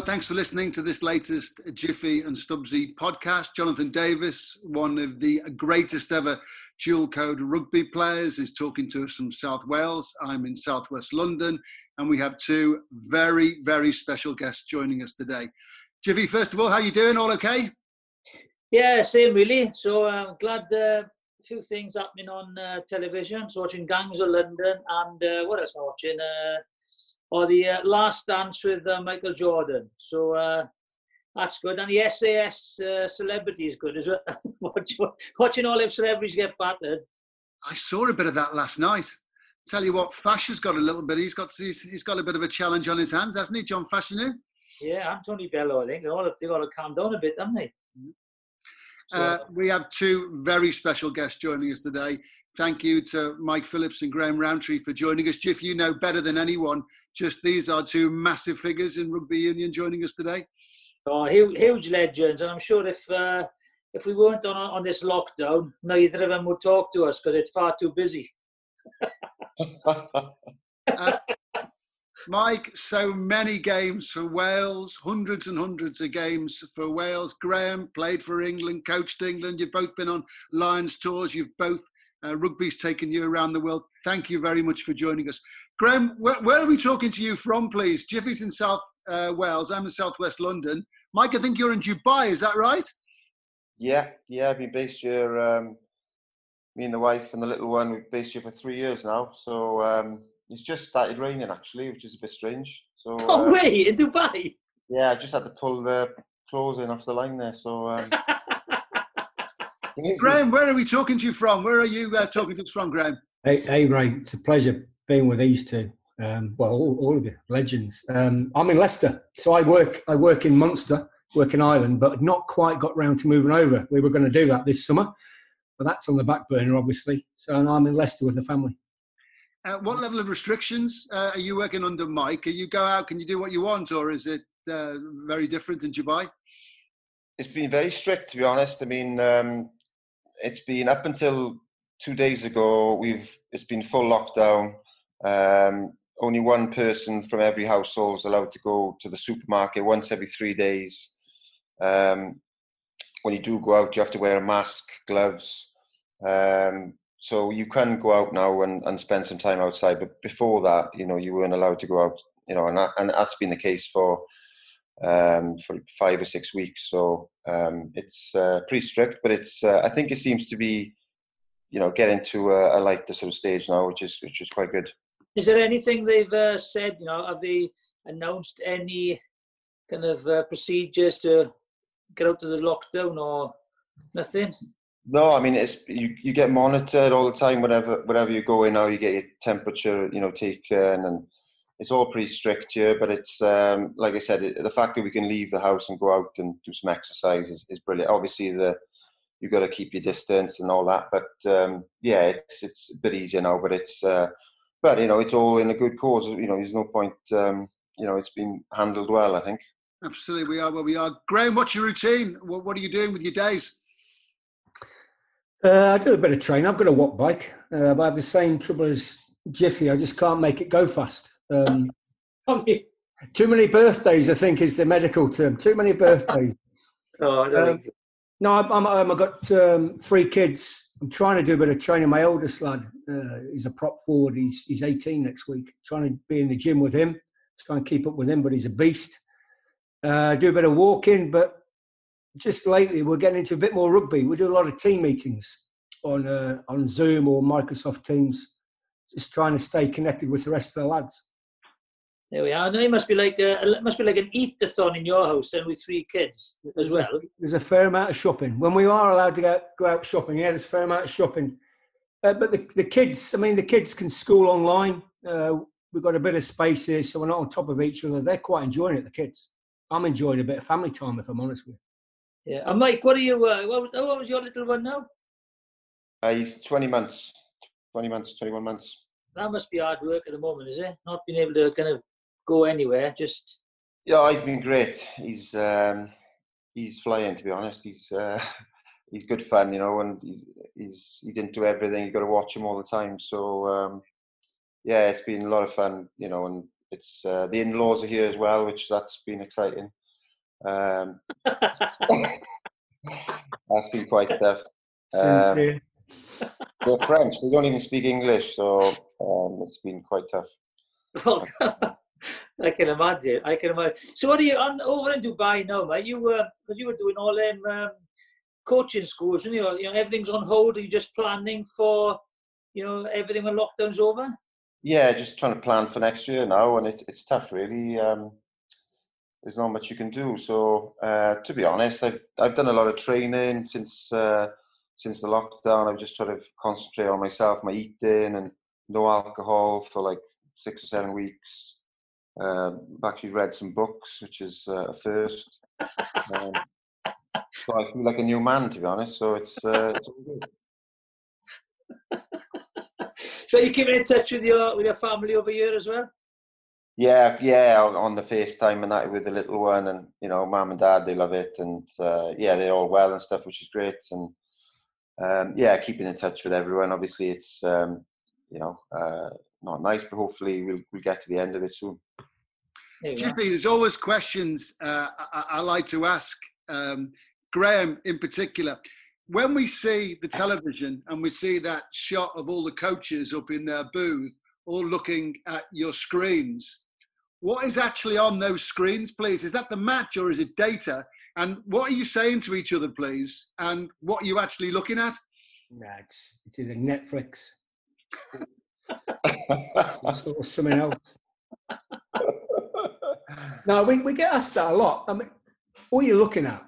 Thanks for listening to this latest Jiffy and Stubbsy podcast. Jonathan Davies, one of the greatest ever dual code rugby players, is talking to us from South Wales. I'm in Southwest London, and we have two very, very special guests joining us today. Jiffy, first of all, how are you doing? All okay? Yeah, same really. So I'm uh, glad uh, few things happening on uh, television. So watching Gangs of London and uh, what else am I watching? Uh, or the uh, Last Dance with uh, Michael Jordan. So uh, that's good. And the SAS uh, celebrity is good as well. Watching all them celebrities get battered. I saw a bit of that last night. Tell you what, Fash has got a little bit. He's got he's, he's got a bit of a challenge on his hands, hasn't he, John Fashanu? Yeah, Anthony Bello. I think they've got to calm down a bit, haven't they? Uh, we have two very special guests joining us today. Thank you to Mike Phillips and Graham Rowntree for joining us. Jiff, you know better than anyone, just these are two massive figures in rugby union joining us today. Oh, huge, huge legends, and I'm sure if uh, if we weren't on on this lockdown, neither of them would talk to us because it's far too busy. uh, Mike, so many games for Wales, hundreds and hundreds of games for Wales. Graham played for England, coached England. You've both been on Lions tours. You've both uh, rugby's taken you around the world. Thank you very much for joining us. Graham, where, are we talking to you from, please? Jiffy's in South uh, Wales. I'm in Southwest London. Mike, I think you're in Dubai. Is that right? Yeah, yeah. I've been based here. Um, me and the wife and the little one, we've based here for three years now. So um, it's just started raining actually, which is a bit strange. So. Oh uh, wait, in Dubai. Yeah, I just had to pull the clothes in off the line there. So. Um, Graham, where are we talking to you from? Where are you uh, talking to us from, Graham? Hey, hey, Ray, it's a pleasure being with these two. Um, well, all, all, of you, legends. Um, I'm in Leicester, so I work. I work in Munster, work in Ireland, but not quite got round to moving over. We were going to do that this summer, but that's on the back burner, obviously. So I'm in Leicester with the family. What level of restrictions uh, are you working under, Mike? Can you go out? Can you do what you want, or is it uh, very different in Dubai? It's been very strict, to be honest. I mean, um, it's been up until two days ago. We've it's been full lockdown. Um, only one person from every household is allowed to go to the supermarket once every three days. Um, when you do go out, you have to wear a mask, gloves. Um, so you can go out now and, and spend some time outside. But before that, you know, you weren't allowed to go out. You know, and that, and that's been the case for um, for five or six weeks. So um, it's uh, pretty strict, but it's uh, I think it seems to be, you know, getting to a, a light sort of stage now, which is which is quite good. Is there anything they've uh, said? You know, have they announced any kind of uh, procedures to get out of the lockdown or nothing? No, I mean it's you, you get monitored all the time. Whatever wherever you go in now, you get your temperature, you know, taken and it's all pretty strict here, but it's um, like I said, it, the fact that we can leave the house and go out and do some exercise is, is brilliant. Obviously, the you've got to keep your distance and all that, but um, yeah, it's it's a bit easier now. But it's uh, but you know, it's all in a good cause. You know, there's no point. Um, you know, it's been handled well. I think. Absolutely, we are where we are. Graham, what's your routine? What, what are you doing with your days? Uh, I do a bit of training. I've got a watt bike, uh, but I have the same trouble as Jiffy. I just can't make it go fast. Um, too many birthdays, I think, is the medical term. Too many birthdays. oh, um, no, I'm, I'm, I've got um, three kids. I'm trying to do a bit of training. My oldest lad, uh, he's a prop forward. He's he's 18 next week. Trying to be in the gym with him. Try and keep up with him, but he's a beast. Uh, do a bit of walking, but just lately we're getting into a bit more rugby. We do a lot of team meetings on uh, on Zoom or Microsoft Teams, just trying to stay connected with the rest of the lads. There we are. No, it must be like a, it must be like an eat-a-thon in your house and with three kids as well. There's a fair amount of shopping. When we are allowed to go, go out shopping, yeah, there's a fair amount of shopping. Uh, but the, the kids, I mean, the kids can school online. Uh, we've got a bit of space here, so we're not on top of each other. They're quite enjoying it, the kids. I'm enjoying a bit of family time, if I'm honest with you. Yeah. And Mike, what are you, uh, what, what was your little one now? Uh, he's 20 months, 20 months, 21 months. That must be hard work at the moment, is it? Not being able to kind of go anywhere. Just yeah, he's been great. He's um, he's flying to be honest. He's uh, he's good fun, you know, and he's he's he's into everything. You've got to watch him all the time. So um, yeah, it's been a lot of fun, you know, and it's uh, the in-laws are here as well, which that's been exciting. Um, that's been quite tough. Um, they're French; they don't even speak English, so um, it's been quite tough. I can imagine. I can imagine. So, what are you on over in Dubai now, mate? You were because you were doing all them um, coaching schools, and you know, you know everything's on hold. Are you just planning for, you know, everything when lockdown's over? Yeah, just trying to plan for next year now, and it's it's tough, really. Um, there's not much you can do. So, uh, to be honest, I've I've done a lot of training since uh, since the lockdown. I've just tried to concentrate on myself, my eating, and no alcohol for like six or seven weeks. Um, I've actually read some books, which is uh, a first. Um, so I feel like a new man, to be honest. So it's, uh, it's. So, you keeping in touch with your with your family over here as well? Yeah, yeah, on, on the FaceTime and that with the little one, and you know, mum and dad, they love it, and uh, yeah, they're all well and stuff, which is great. And um, yeah, keeping in touch with everyone. Obviously, it's um, you know uh, not nice, but hopefully we'll we'll get to the end of it soon. There you. Jiffy, there's always questions uh, I, I like to ask um, Graham in particular. When we see the television and we see that shot of all the coaches up in their booth, all looking at your screens, what is actually on those screens, please? Is that the match or is it data? And what are you saying to each other, please? And what are you actually looking at? Nah, it's, it's either Netflix or something else. No, we, we get asked that a lot. I mean, all you're looking at,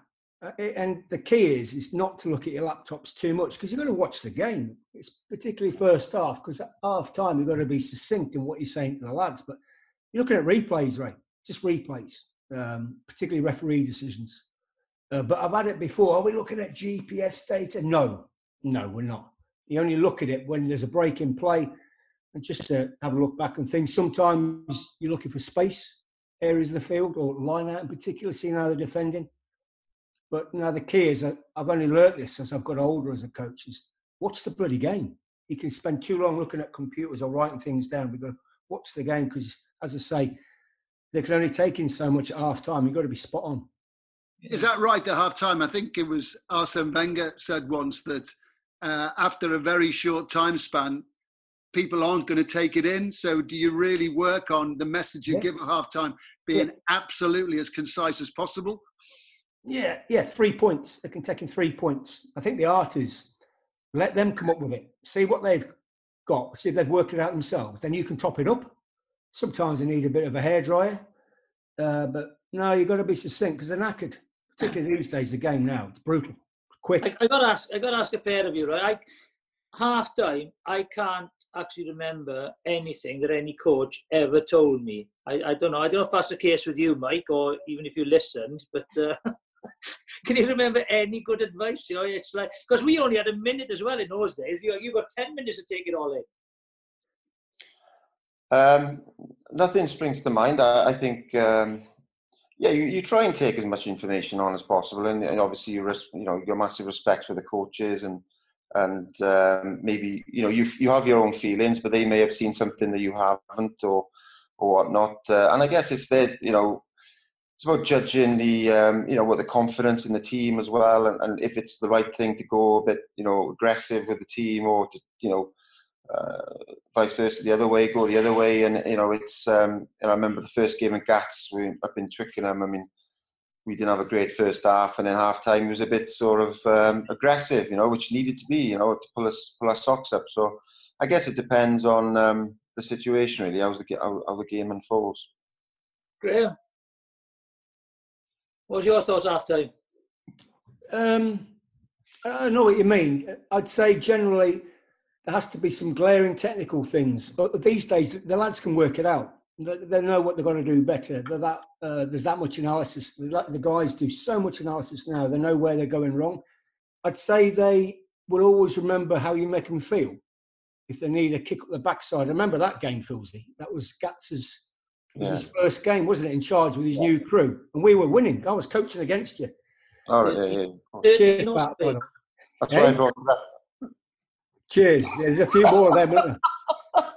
uh, and the key is, is not to look at your laptops too much because you've got to watch the game. It's particularly first half because at half time you've got to be succinct in what you're saying to the lads. But you're looking at replays, right? Just replays, um, particularly referee decisions. Uh, but I've had it before. Are we looking at GPS data? No, no, we're not. You only look at it when there's a break in play and just to have a look back and things. Sometimes you're looking for space areas of the field or line out in particular, seeing how they're defending. But now the key is that I've only learnt this as I've got older as a coach is watch the bloody game. You can spend too long looking at computers or writing things down. Got to watch the game because, as I say, they can only take in so much at half time. You've got to be spot on. Is that right? The half time, I think it was Arsene Wenger said once that uh, after a very short time span, people aren't going to take it in. So, do you really work on the message you Yeah. give at half time being Yeah. absolutely as concise as possible? Yeah, yeah, three points. They can take in three points. I think the art is let them come up with it. See what they've got. See if they've worked it out themselves. Then you can top it up. Sometimes they need a bit of a hairdryer. Uh, but no, you've got to be succinct because they're knackered. Particularly these days, the game now. It's brutal. Quick. I, I got to ask. I got to ask a pair of you, right? I, half time, I can't actually remember anything that any coach ever told me. I, I don't know. I don't know if that's the case with you, Mike, or even if you listened. But uh, can you remember any good advice? You know, it's like because we only had a minute as well in those days. You you got ten minutes to take it all in. Um, nothing springs to mind. I, I think, um, yeah, you, you try and take as much information on as possible, and, and obviously you res- you know your massive respect for the coaches, and and um, maybe you know you you have your own feelings, but they may have seen something that you haven't, or or whatnot. Uh, and I guess it's that you know it's about judging the um, you know what the confidence in the team as well, and, and if it's the right thing to go a bit you know aggressive with the team, or to you know uh, vice versa the other way, go the other way. And you know, it's um, and I remember the first game at Gats we up in Twickenham. I mean, we didn't have a great first half, and then half time he was a bit sort of um, aggressive, you know, which needed to be, you know, to pull us pull our socks up. So I guess it depends on um, the situation really, how the how, how the game unfolds. Graham, what was your thoughts after time? Um, I I know what you mean. I'd say generally there has to be some glaring technical things. But these days, the lads can work it out. They, they know what they're going to do better. That, uh, there's that much analysis. The, guys do so much analysis now. They know where they're going wrong. I'd say they will always remember how you make them feel. If they need a kick up the backside, I remember that game, Filsey. That was Gatz's. It was Yeah. his first game, wasn't it? In charge with his new crew, and we were winning. I was coaching against you. All right, yeah, yeah. Cheers, No Pat. space. That's why I brought it up. Cheers. There's a few more of them, isn't there?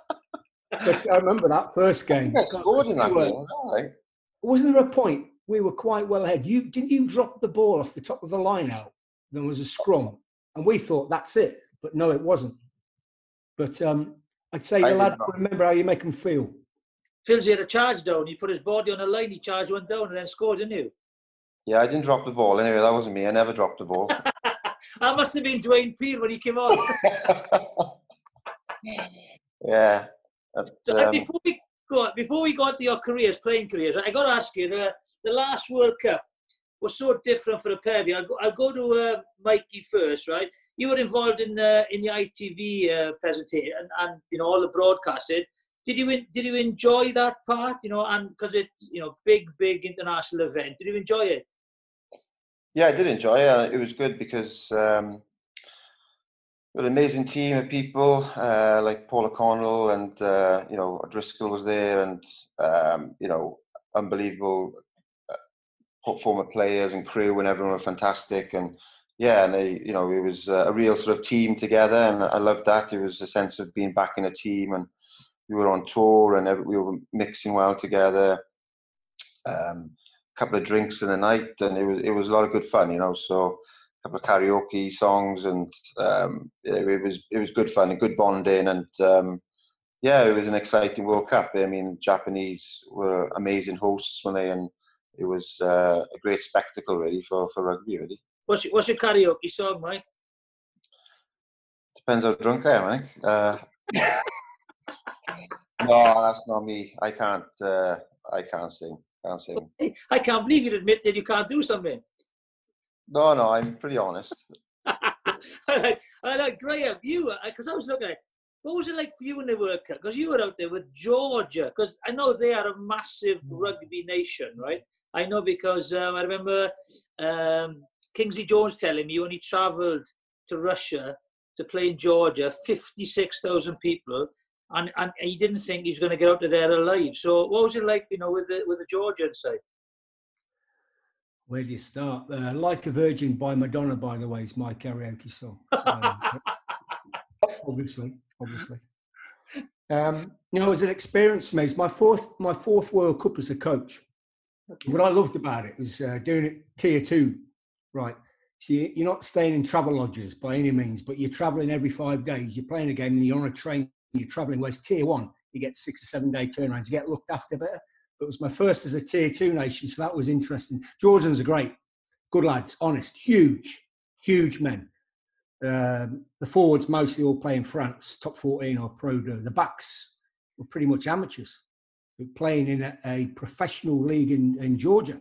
but I remember that first game. Yeah, scored in that game. Wasn't there a point we were quite well ahead? You didn't you drop the ball off the top of the line out? There was a scrum, and we thought that's it, but no, it wasn't. But um, I'd say I the did lads remember how you make them feel. Phil's he had a charge down. He put his body on a line. He charged one down and then scored, didn't you? Yeah, I didn't drop the ball. Anyway, that wasn't me. I never dropped the ball. That must have been Dwayne Peel when he came on. yeah. But, so, um... before, we got, before we got to your careers, playing careers, I got to ask you, the, the last World Cup was so different for a pair of you. I'll go, I'll go to uh, Mikey first, right? You were involved in the, in the ITV uh, presentation and, and, you know, all the broadcasting. Did you did you enjoy that part? You know, and because it's you know big big international event. Did you enjoy it? Yeah, I did enjoy it. It was good because um, an amazing team of people uh, like Paul O'Connell and uh, you know Driscoll was there, and um, you know unbelievable uh, former players and crew, and everyone were fantastic. And yeah, and they, you know, it was uh, a real sort of team together, and I loved that. It was a sense of being back in a team, and we were on tour, and we were mixing well together. Um, couple of drinks in the night, and it was it was a lot of good fun, you know. So a couple of karaoke songs, and um, it, it was it was good fun and good bonding, and um, yeah, it was an exciting World Cup. I mean, Japanese were amazing hosts when they, and it was uh, a great spectacle really for for rugby. Really What's your, what's your karaoke song, Mike? depends how drunk I am. I think. Uh, no, that's not me. I can't. Uh, I can't sing. Can't. I can't believe you'd admit that you can't do something. No, no, I'm pretty honest. I like, I like Graham, you, because I was looking at what was it like for you in the World Cup? Because you were out there with Georgia, because I know they are a massive rugby nation, right? I know because um, I remember um, Kingsley Jones telling me when he travelled to Russia to play in Georgia, 56,000 people, and, and he didn't think he was going to get out of there alive. So what was it like, you know, with the, with the Georgian side? Where do you start? Uh, like a Virgin by Madonna, by the way, is my karaoke song. Obviously, obviously. Um, you know, it was an experience for me. It's my fourth, my fourth World Cup as a coach. What I loved about it was uh, doing it tier two, right? So you're not staying in travel lodges by any means, but you're traveling every five days. You're playing a game and you're on a train. You're traveling. Whereas tier one, you get six or seven day turnarounds. You get looked after better. But it was my first as a tier two nation, so that was interesting. Georgians are great, good lads, honest, huge, huge men. Um, the forwards mostly all play in France, top 14 or Pro. The backs were pretty much amateurs, playing in a, a professional league in, in Georgia.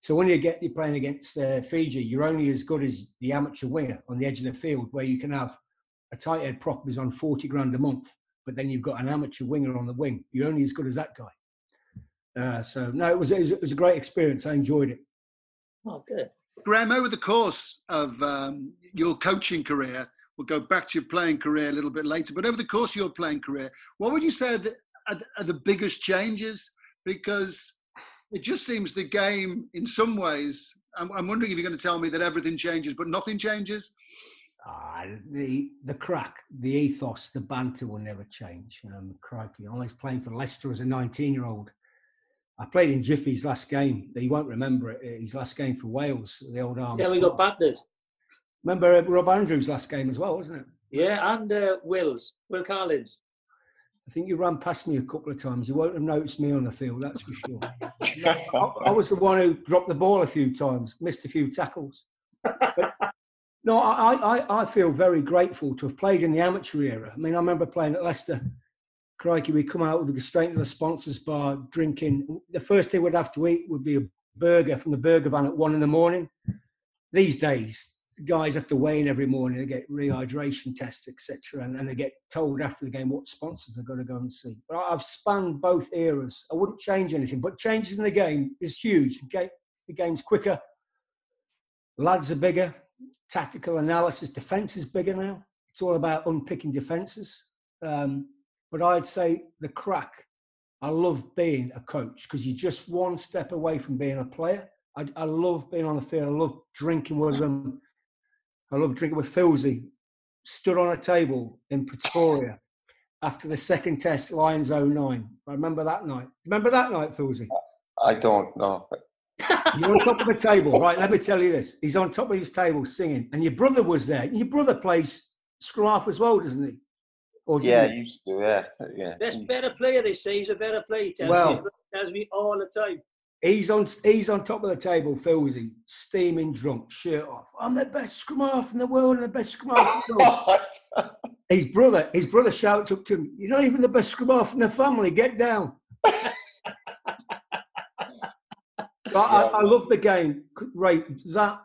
So when you get you're playing against uh, Fiji, you're only as good as the amateur winger on the edge of the field, where you can have a tight head prop who's on 40 grand a month, but then you've got an amateur winger on the wing. You're only as good as that guy. Uh, so no, it was, it was it was a great experience. I enjoyed it. Oh, good. Graham, over the course of um, your coaching career, we'll go back to your playing career a little bit later, but over the course of your playing career, what would you say are the, are the, are the biggest changes? Because it just seems the game, in some ways, I'm, I'm wondering if you're going to tell me that everything changes, but nothing changes. Ah, the the crack, the ethos, the banter will never change. Um, crikey, I was playing for Leicester as a 19 year old. I played in Jiffy's last game. He won't remember it. His last game for Wales, the old arms. Yeah, we got battered. Remember uh, Rob Andrew's last game as well, wasn't it? Yeah, and uh, Wills, Will Carling's. I think you ran past me a couple of times. You won't have noticed me on the field, that's for sure. I, I was the one who dropped the ball a few times, missed a few tackles. But, no, I, I, I feel very grateful to have played in the amateur era. I mean, I remember playing at Leicester. Crikey, we'd come out, we'd go straight to the sponsors bar, drinking. The first thing we'd have to eat would be a burger from the burger van at one in the morning. These days, guys have to weigh in every morning. They get rehydration tests, etc., and, they get told after the game what sponsors they're going to go and see. But I've spanned both eras. I wouldn't change anything, but changes in the game is huge. The the game's quicker. Lads are bigger. Tactical analysis, defense is bigger now. It's all about unpicking defenses. Um, but I'd say the crack. I love being a coach because you're just one step away from being a player. I, I love being on the field. I love drinking with them. I love drinking with Filsey. Stood on a table in Pretoria after the second test, Lions 09. I remember that night. Remember that night, Filsey? I don't know. You're on top of the table, right? Let me tell you this. He's on top of his table singing, and your brother was there. Your brother plays scrum half as well, doesn't he? Or yeah, he used to. Yeah, yeah. Best better player, they say. He's a better player. Tells, well, me, tells me all the time. He's on. He's on top of the table, Filsey, steaming drunk, shirt off. I'm the best scrum half in the world and the best scrum half in the world. his brother, his brother shouts up to him, "You're not even the best scrum half in the family. Get down." But I, I, love the game. Right, that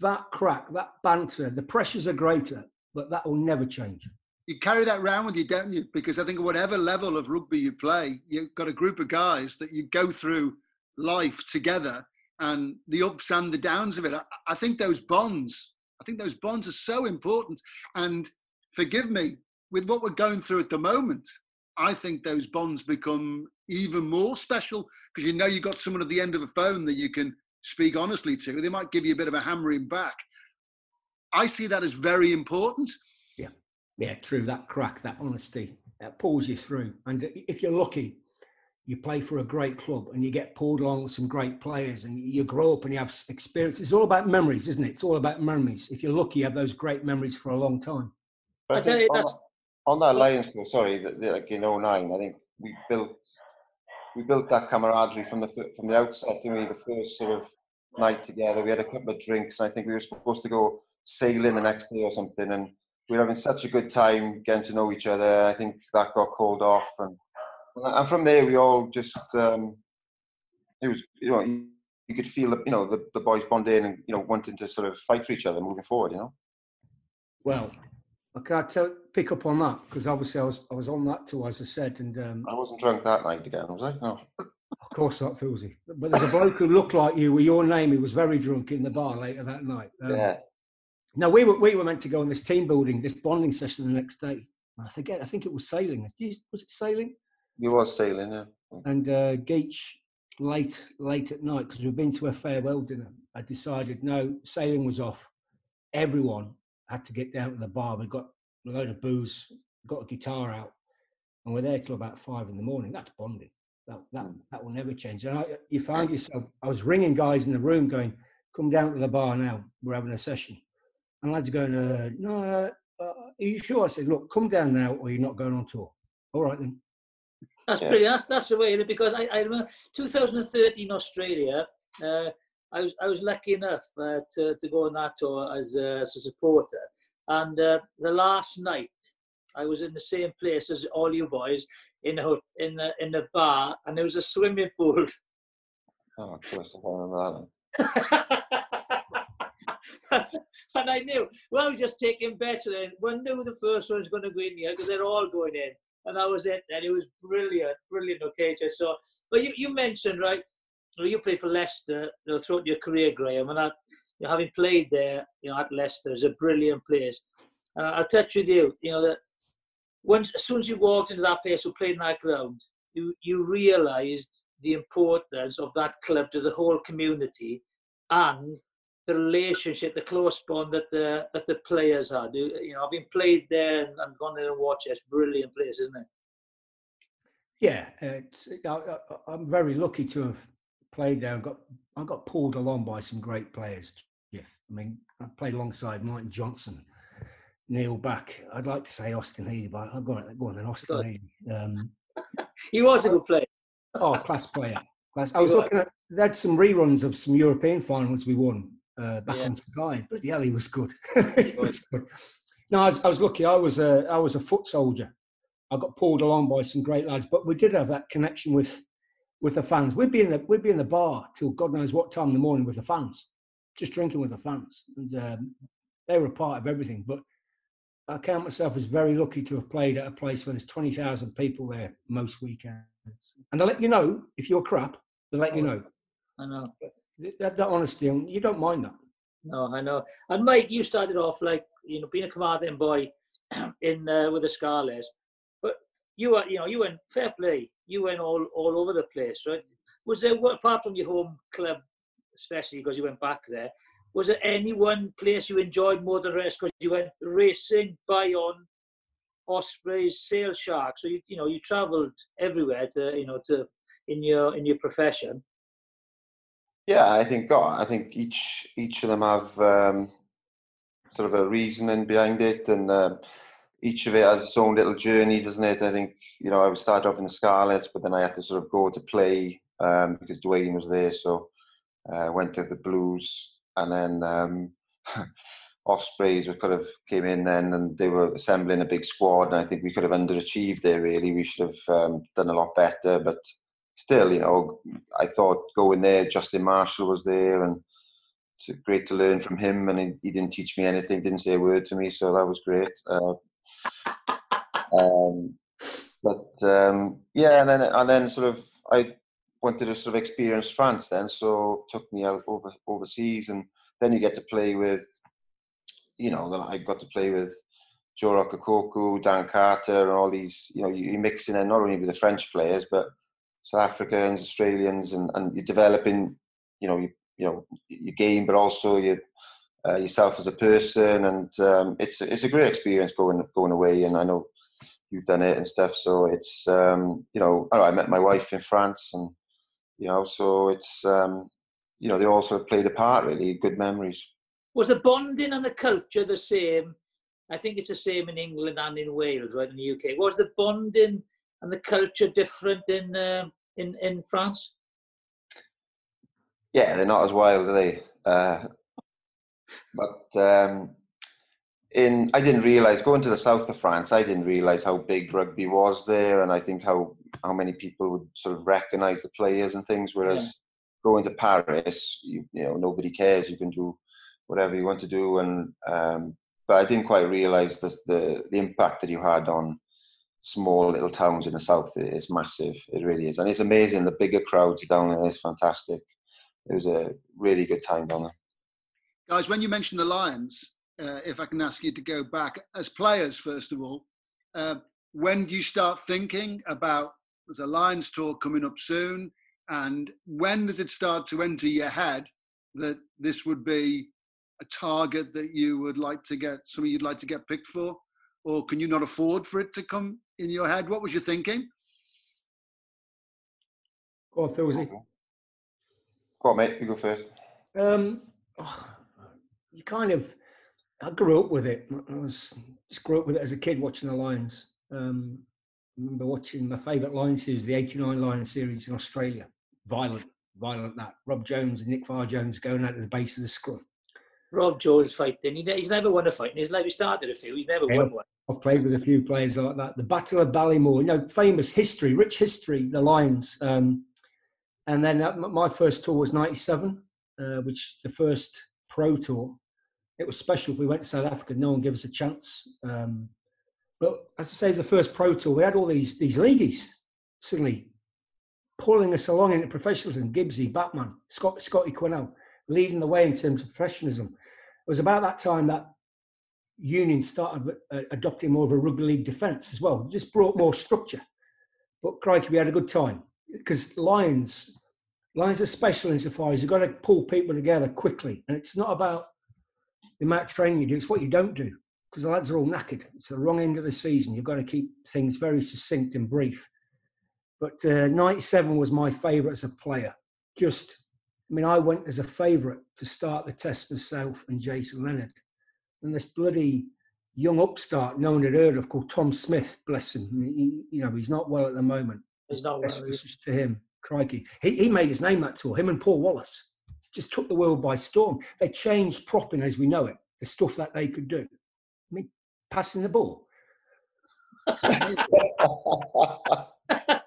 that crack, that banter, the pressures are greater, but that will never change. You carry that around with you, don't you? Because I think whatever level of rugby you play, you've got a group of guys that you go through life together and the ups and the downs of it. I, I think those bonds, I think those bonds are so important. And forgive me, with what we're going through at the moment, I think those bonds become even more special because you know you've got someone at the end of a phone that you can speak honestly to. They might give you a bit of a hammering back. I see that as very important. Yeah, yeah, true. That crack, that honesty, that pulls you through. And if you're lucky, you play for a great club and you get pulled along with some great players and you grow up and you have experience. It's all about memories, isn't it? It's all about memories. If you're lucky, you have those great memories for a long time. I, tell you, that's on that Lions tour, sorry, like in 09, I think we built we built that camaraderie from the from the outset. Didn't we? The first sort of night together, we had a couple of drinks. And I think we were supposed to go sailing the next day or something, and we were having such a good time getting to know each other. I think that got called off, and and from there we all just um, it was you know you could feel you know the, the boys bonding and you know wanting to sort of fight for each other moving forward. You know. Well, can I tell, pick up on that? Because obviously I was I was on that too, as I said, and um, I wasn't drunk that night again, was I? No. Of course not, Filsey. But there's a bloke who looked like you with your name. He was very drunk in the bar later that night. Um, yeah. Now we were we were meant to go on this team building, this bonding session the next day. I forget. I think it was sailing. Was it sailing? It was sailing, yeah. And uh, Geech late late at night because we'd been to a farewell dinner. I decided no, sailing was off. Everyone had to get down to the bar. We got a load of booze, got a guitar out, and we're there till about five in the morning. That's bonding. That that hmm. that will never change. And I, you find yourself. I was ringing guys in the room, going, "Come down to the bar now. We're having a session." And lads are going, uh, "No, uh, uh, are you sure?" I said, "Look, come down now, or you're not going on tour." All right then. That's yeah. pretty. That's that's the way. Because I, I remember 2013 Australia. Uh, I was I was lucky enough uh, to to go on that tour as a, as a supporter, and uh, the last night I was in the same place as all you boys in the in the in the bar, and there was a swimming pool. Oh, of course, I remember that. and I knew, well, just taking bets then. One knew the first one's going to go in here because they're all going in. And that was it. And it was brilliant, brilliant occasion. So, but you, you mentioned, right, well, you played for Leicester you know, throughout your career, Graham, and I, you know, having played there, you know, at Leicester is a brilliant place. And I'll touch with you, you know, that once as soon as you walked into that place or played in that ground, you you realised the importance of that club to the whole community and the relationship, the close bond that the that the players had. You know, having played there and, and gone there and watched it, it's a brilliant place, isn't it? Yeah, I, am very lucky to have played there. I got I got pulled along by some great players. Jeff. I mean, I played alongside Martin Johnson, Neil Back. I'd like to say Austin Healey, but I've gone go on then Austin Healey. Um, he was a good player. oh, class player. Class. I was looking at. They had some reruns of some European finals we won uh, back yeah. on Sky, but yeah, he was good. he was good. No, I was, I was lucky. I was a I was a foot soldier. I got pulled along by some great lads, but we did have that connection with with the fans. We'd be in the we'd be in the bar till God knows what time in the morning with the fans, just drinking with the fans, and um, they were a part of everything. But I count myself as very lucky to have played at a place where there's twenty thousand people there most weekends, and they let you know if you're crap. They let you know. I know that, that honesty, you don't mind that. No, I know. And Mike, you started off like you know being a commanding boy in uh, with the Scarlets, you were you know you went fair play you went all all over the place, right? Was there apart from your home club, especially because you went back there? Was there any one place you enjoyed more than the rest because you went racing, Bayonne, Ospreys, Sale Sharks. So you you know you travelled everywhere to you know to in your in your profession. Yeah, I think oh, I think each each of them have um, sort of a reasoning behind it, and um, each of it has its own little journey, doesn't it? I think you know I started off in the Scarlets, but then I had to sort of go to play um, because Dwayne was there, so I uh, went to the Blues, and then um, Ospreys we kind of came in then, and they were assembling a big squad, and I think we could have underachieved there. Really, we should have um, done a lot better, but still, you know, I thought going there, Justin Marshall was there, and it's great to learn from him. And he, he didn't teach me anything, didn't say a word to me, so that was great. Uh, um, but um, yeah, and then and then sort of I wanted to sort of experience France then, so took me out over overseas, and then you get to play with, you know, then I got to play with Joe Rokocoko, Dan Carter, and all these. You know, you, are mixing in not only with the French players, but South Africans, Australians, and, and you're developing, you know, you, you know, your game, but also your uh, yourself as a person, and um, it's it's a great experience going going away. And I know you've done it and stuff, so it's um, you know, I, know, I met my wife in France, and you know, so it's um, you know, they also played a part. Really, good memories. Was the bonding and the culture the same? I think it's the same in England and in Wales, right in the UK. Was the bonding and the culture different in uh, in in France? Yeah, they're not as wild, are they? Uh, but um, in I didn't realize going to the south of France. I didn't realize how big rugby was there, and I think how how many people would sort of recognize the players and things. Whereas yeah. going to Paris, you, you know, nobody cares. You can do whatever you want to do, and um, but I didn't quite realize the, the the impact that you had on small little towns in the south. It's massive. It really is, and it's amazing. The bigger crowds down there is fantastic. It was a really good time down there. Guys, when you mentioned the Lions, uh, if I can ask you to go back as players, first of all, uh, when do you start thinking about there's a Lions tour coming up soon, and when does it start to enter your head that this would be a target that you would like to get, something you'd like to get picked for, or can you not afford for it to come in your head? What was your thinking? Go on, Philsy. Go on, mate. You go first. Um, oh, you kind of I grew up with it. I was just grew up with it as a kid watching the Lions. Um, I remember watching my favourite Lions series, the '89 Lions series in Australia. Violent, violent that. Rob Jones and Nick Farr-Jones going out to the base of the scrum. Rob Jones fighting. He, he's never won a fight in his life. He started a few. He's never yeah, won one. I've played with a few players like that. The Battle of Ballymore, you know, famous history, rich history. The Lions. Um, and then uh, my first tour was '97, uh, which the first pro tour it was special. We went to South Africa. No one gave us a chance. Um, but as I say, as the first pro tour, we had all these these leagueies suddenly pulling us along into professionalism. Gibbsy, Bateman, Scott, Scotty Quinnell, leading the way in terms of professionalism. It was about that time that unions started uh, adopting more of a rugby league defence as well. It just brought more structure. But crikey, we had a good time because Lions, Lions are special insofar as you've got to pull people together quickly, and it's not about the amount of training you do, it's what you don't do because the lads are all knackered. It's the wrong end of the season. You've got to keep things very succinct and brief. But uh, 97 was my favourite as a player. Just, I mean, I went as a favourite to start the test myself and Jason Leonard. And this bloody young upstart no one had heard of called Tom Smith, bless him. He, you know, he's not well at the moment. He's not well. To him, crikey. He, he made his name that tour, him and Paul Wallace just took the world by storm. They changed propping as we know it, the stuff that they could do. I mean, passing the ball.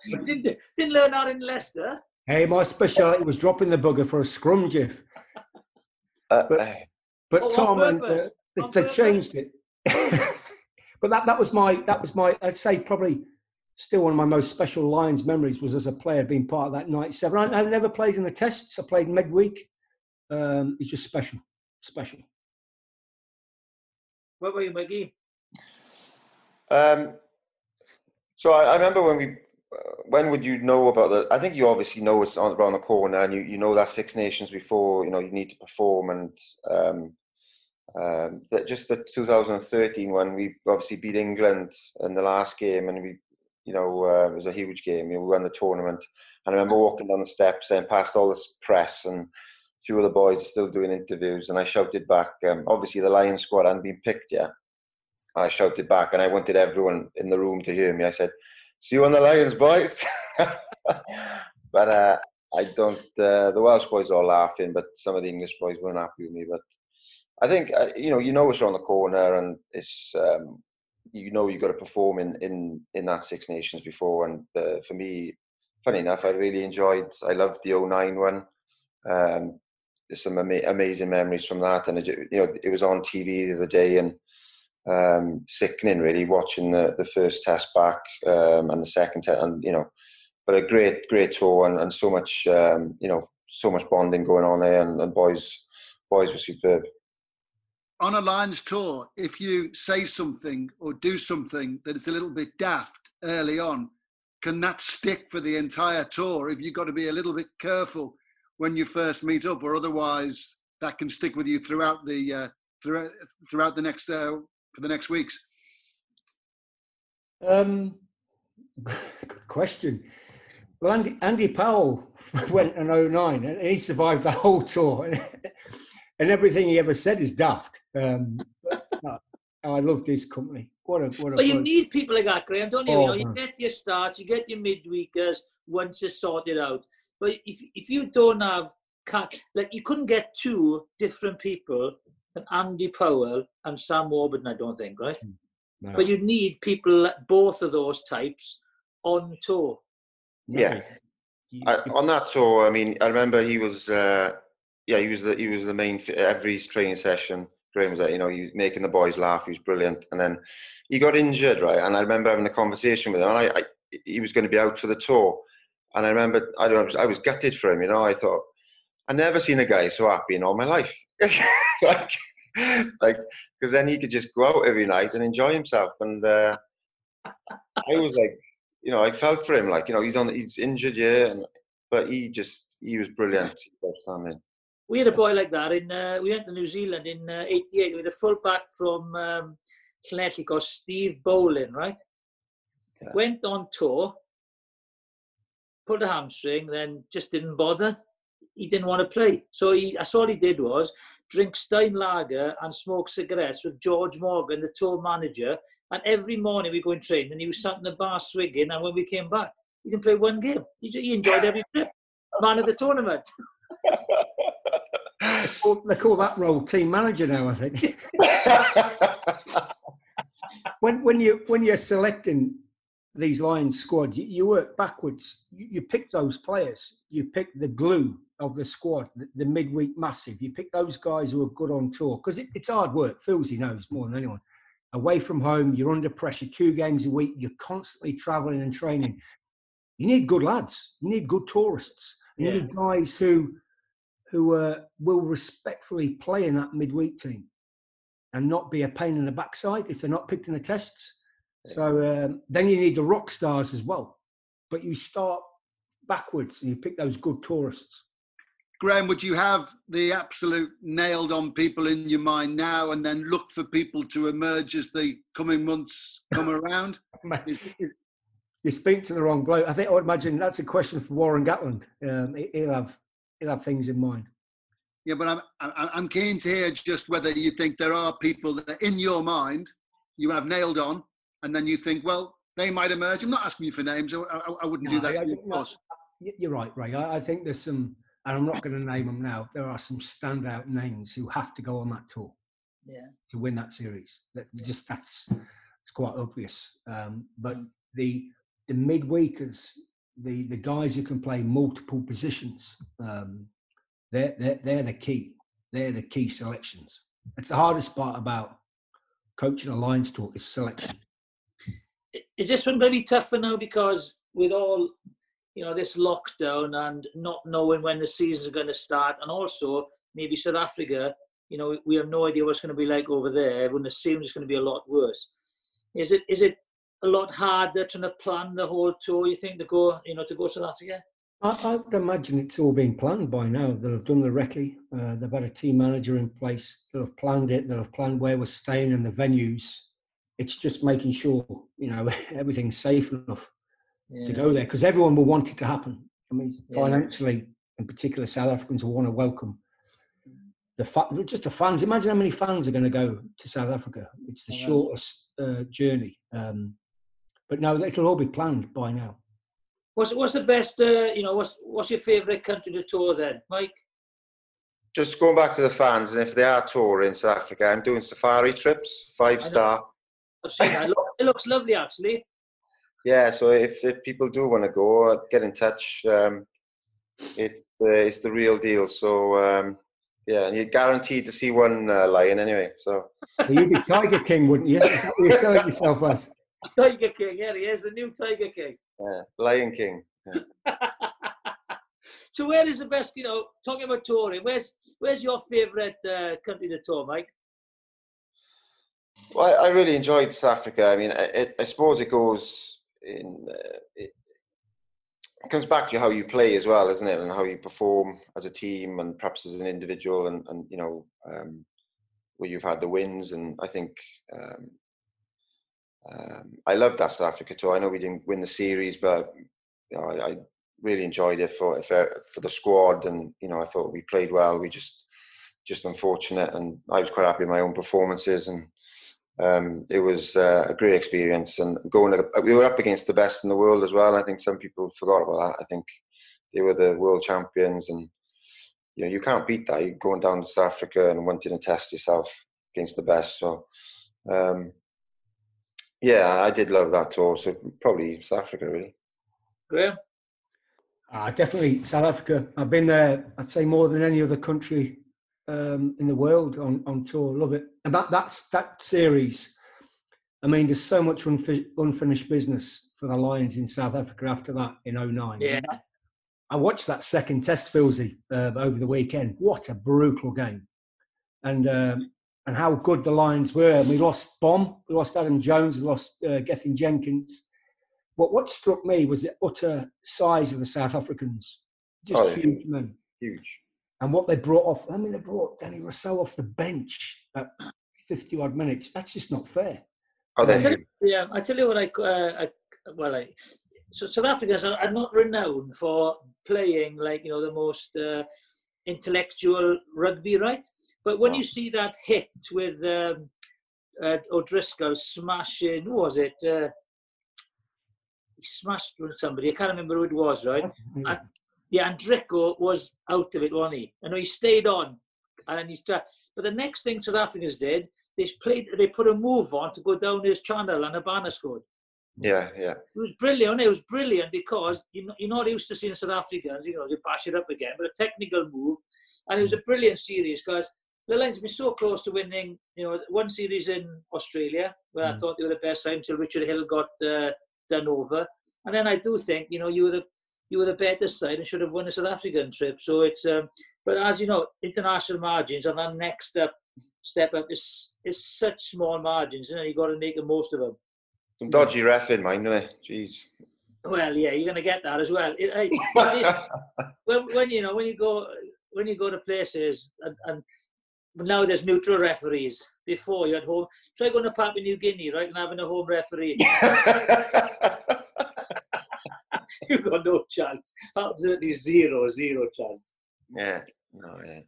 didn't, didn't learn that in Leicester. Hey, my speciality was dropping the bugger for a scrum jiff. Uh, but, but oh, Tom and uh, they, they changed it. but that, that was my that was my I'd say probably still one of my most special Lions memories was as a player being part of that 97. I, I never played in the tests. I played midweek um, it's just special, special. What were you, Maggie? Um, so I, I, remember when we, uh, when would you know about the? I think you obviously know it's on, around the corner, and you, you know that Six Nations before. You know you need to perform, and um, Um, that just the 2013 one, we obviously beat England in the last game, and we, you know, uh, it was a huge game. You know, we won the tournament, and I remember walking down the steps and past all this press, and a few of the boys are still doing interviews, and I shouted back. Um, obviously, the Lions squad hadn't been picked yet. I shouted back, and I wanted everyone in the room to hear me. I said, "See you on the Lions, boys." but uh, I don't. Uh, the Welsh boys are all laughing, but some of the English boys weren't happy with me. But I think uh, you know, you know, it's on the corner, and it's um, you know, you've got to perform in in in that Six Nations before. And uh, for me, funny enough, I really enjoyed. I loved the 09 one. Um, there's some ama- amazing memories from that, and it, you know, it was on TV the other day, and um, sickening really watching the, the first test back um, and the second test, and you know but a great, great tour and, and so much, um, you know, so much bonding going on there, and, and boys, boys were superb. On a Lions tour, if you say something or do something that is a little bit daft early on, can that stick for the entire tour? If you've got to be a little bit careful when you first meet up, or otherwise that can stick with you throughout the uh, throughout throughout the next uh, for the next weeks. Um, good question. Well, Andy, Andy Powell went in 09 and he survived the whole tour. and everything he ever said is daft. Um, no, I love this company. What a, what a but you need people like that, Graham, don't you? Oh, you, know, you get your starts, you get your midweekers once it's sorted out. But if if you don't have cut, like you couldn't get two different people than Andy Powell and Sam Warburton, I don't think, right? Hmm, no. But you need people, both of those types, on tour. Yeah. I, on that tour, I mean, I remember he was, uh, yeah, he was the he was the main every training session. Graham was there, you know, he was making the boys laugh. He was brilliant, and then he got injured, right? And I remember having a conversation with him. And I, I he was going to be out for the tour, and I remember I don't, know, I was gutted for him. You know, I thought I never seen a guy so happy in all my life, like, like because then he could just go out every night and enjoy himself. And uh, I was like, you know, I felt for him. Like, you know, he's on, he's injured, yeah, and, but he just, he was brilliant. Outstanding. We had a boy like that in. Uh, we went to New Zealand in '88. Uh, we had a fullback from um, Llanelli called Steve Bowling, right? Yeah. Went on tour, pulled a hamstring, then just didn't bother. He didn't want to play. So he, that's all he did was drink Steinlager and smoke cigarettes with George Morgan, the tour manager, and every morning we go and train, and he was sat in the bar swigging. And when we came back, he didn't play one game. He, he enjoyed every trip. Man of the tournament. they, call, they call that role team manager now, I think. when when you when you're selecting these Lions squads, you, you work backwards. You, you, pick those players. You pick the glue of the squad, the, the midweek massive. You pick those guys who are good on tour because it, it's hard work. Filsey knows more than anyone away from home, you're under pressure, two games a week, you're constantly traveling and training. You need good lads. You need good tourists. You yeah. need guys who who uh, will respectfully play in that midweek team and not be a pain in the backside if they're not picked in the tests. So um, then you need the rock stars as well. But you start backwards and you pick those good tourists. Graham, would you have the absolute nailed on people in your mind now and then look for people to emerge as the coming months come around? you speak to the wrong bloke. I think I would imagine that's a question for Warren Gatland. Um, he'll have he'll have things in mind. Yeah, but I'm I'm keen to hear just whether you think there are people that in your mind you have nailed on, and then you think, well, they might emerge. I'm not asking you for names. I, I, I wouldn't no, do that. I, I, you're right, Ray. I, think there's some and I'm not going to name them now. There are some standout names who have to go on that tour, yeah, to win that series. That just that's it's quite obvious. Um, but the the midweekers, the the guys who can play multiple positions, um, they're, they're they're the key. They're the key selections. It's the hardest part about coaching a Lions tour is selection. Is this one going to be tougher now because with all you know, this lockdown and not knowing when the seasons are going to start, and also maybe South Africa, you know, we have no idea what's going to be like over there. Everyone assumes it's going to be a lot worse. Is it is it a lot harder trying to plan the whole tour? You think to go, you know, to go to South Africa? I, I would imagine it's all been planned by now. They'll have done the recce. Uh, they've had a team manager in place. They'll have planned it. They'll have planned where we're staying and the venues. It's just making sure you know everything's safe enough Yeah. to go there because everyone will want it to happen. I mean, Yeah. financially, in particular, South Africans will want to welcome the fa- just the fans. Imagine how many fans are going to go to South Africa. It's the know. shortest uh, journey. Um, but no, it'll all be planned by now. What's what's the best? Uh, you know, what's what's your favourite country to tour then, Mike? Just going back to the fans, and if they are touring South Africa, I'm doing safari trips, five star. I've seen that. It It looks lovely, actually. Yeah, so if, if people do want to go, get in touch. Um, it uh, it's the real deal. So um, yeah, and you're guaranteed to see one uh, lion anyway. So So you'd be Tiger King, wouldn't you? Is that what you're selling yourself as? Tiger King, yeah, he is the new Tiger King. yeah, Lion King. so where is the best? You know, talking about touring, where's where's your favourite uh, country to tour, Mike? Well, I, I really enjoyed South Africa. I mean, I, I suppose it goes in. Uh, it, it comes back to how you play as well, isn't it? And how you perform as a team, and perhaps as an individual, and, and you know, um, where you've had the wins. And I think um, um, I loved that South Africa tour. I know we didn't win the series, but you know, I, I really enjoyed it for for for the squad, and you know, I thought we played well. We just just unfortunate, and I was quite happy with my own performances and um, it was uh, a great experience and going we were up against the best in the world as well i think some people forgot about that i think they were the world champions and you know you can't beat that you're going down to south africa and wanting to test yourself against the best so um, yeah i did love that tour so probably south africa really Graham? Ah, definitely South Africa. I've been there. I'd say more than any other country um, in the world on, on tour. Love it. And that that's that series. I mean, there's so much unfi- unfinished business for the Lions in South Africa after that in 09. Yeah. I watched that second test, Philsy, uh, over the weekend. What a brutal game, and um, and how good the Lions were. And we lost Bomb, we lost Adam Jones, we lost uh, Gethin Jenkins. But what struck me was the utter size of the South Africans, just Oh, yeah. huge men, huge and what they brought off. I mean, they brought Danie Rossouw off the bench at fifty odd minutes. That's just not fair. oh I they're tell you, yeah, I tell you what, I, uh, I well, I, so South Africans are, are not renowned for playing like you know the most uh, intellectual rugby, right? But when you see that hit with um, uh, O'Driscoll smashing, who was it? Uh, he smashed somebody. I can't remember who it was, right? Yeah. Yeah, and Drico was out of it, wasn't he? I know he stayed on, and he's tried. But the next thing South Africans did, they played, they put a move on to go down his channel, and Habana scored. Yeah yeah It was brilliant. It was brilliant because you know, you're not used to seeing South Africans, you know, they bash it up again, but a technical move, and it was a brilliant series because have been so close to winning. You know, one series in Australia where I Mm. thought they were the best side until Richard Hill got uh, done over, and then I do think you know you were the you were the better side and should have won the South African trip. So it's um, but as you know, international margins and that next step step up is is such small margins. You know, you got to make the most of them. Some dodgy ref in mind isn't it jeez Well, yeah, you're going to get that as well. It, hey, it- when, when you know when you go when you go to places and, and now there's neutral referees. Before you had home. Try going to Papua New Guinea, right, and having a home referee. You've got no chance. Absolutely zero, zero chance. yeah no yeah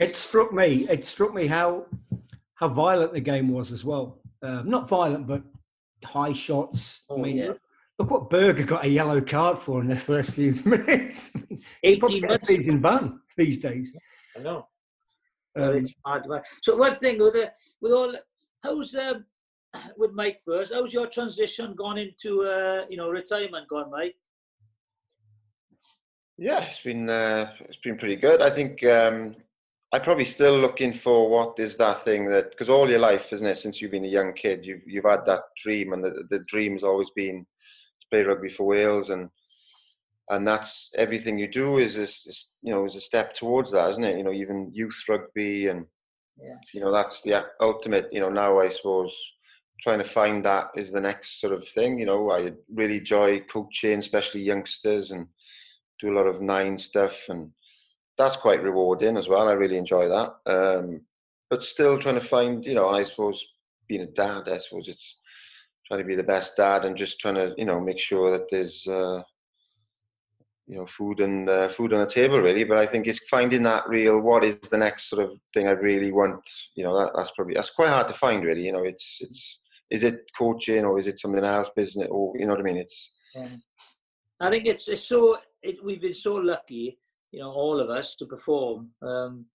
It struck me. It struck me how how violent the game was as well. Um, not violent, but high shots. I Oh, mean, yeah. look, look what Burger got a yellow card for in the first few minutes. He'd probably 18 get a months. season ban these days. I know. Um, it's hard. to- So one thing with the, with all how's um, with Mike first? How's your transition gone into uh, you know retirement gone, Mike? Yeah, it's been uh, it's been pretty good. I think um, I'm probably still looking for what is that thing that because all your life, isn't it? Since you've been a young kid, you've you've had that dream, and the the dream's always been to play rugby for Wales, and and that's everything you do is is, is you know is a step towards that, isn't it? You know, even youth rugby, and Yeah. you know that's the ultimate. You know, now I suppose trying to find that is the next sort of thing. You know, I really enjoy coaching, especially youngsters, and do a lot of nine stuff, and that's quite rewarding as well. I really enjoy that. Um, but still trying to find, you know, I suppose being a dad, I suppose it's trying to be the best dad and just trying to, you know, make sure that there's, uh, you know, food and uh, food on the table really. But I think it's finding that real. What is the next sort of thing I really want? You know, that, that's probably that's quite hard to find really. You know, it's it's is it coaching or is it something else, business or you know what I mean? It's. Um, I think it's it's so it, we've been so lucky, you know, all of us to perform. Um,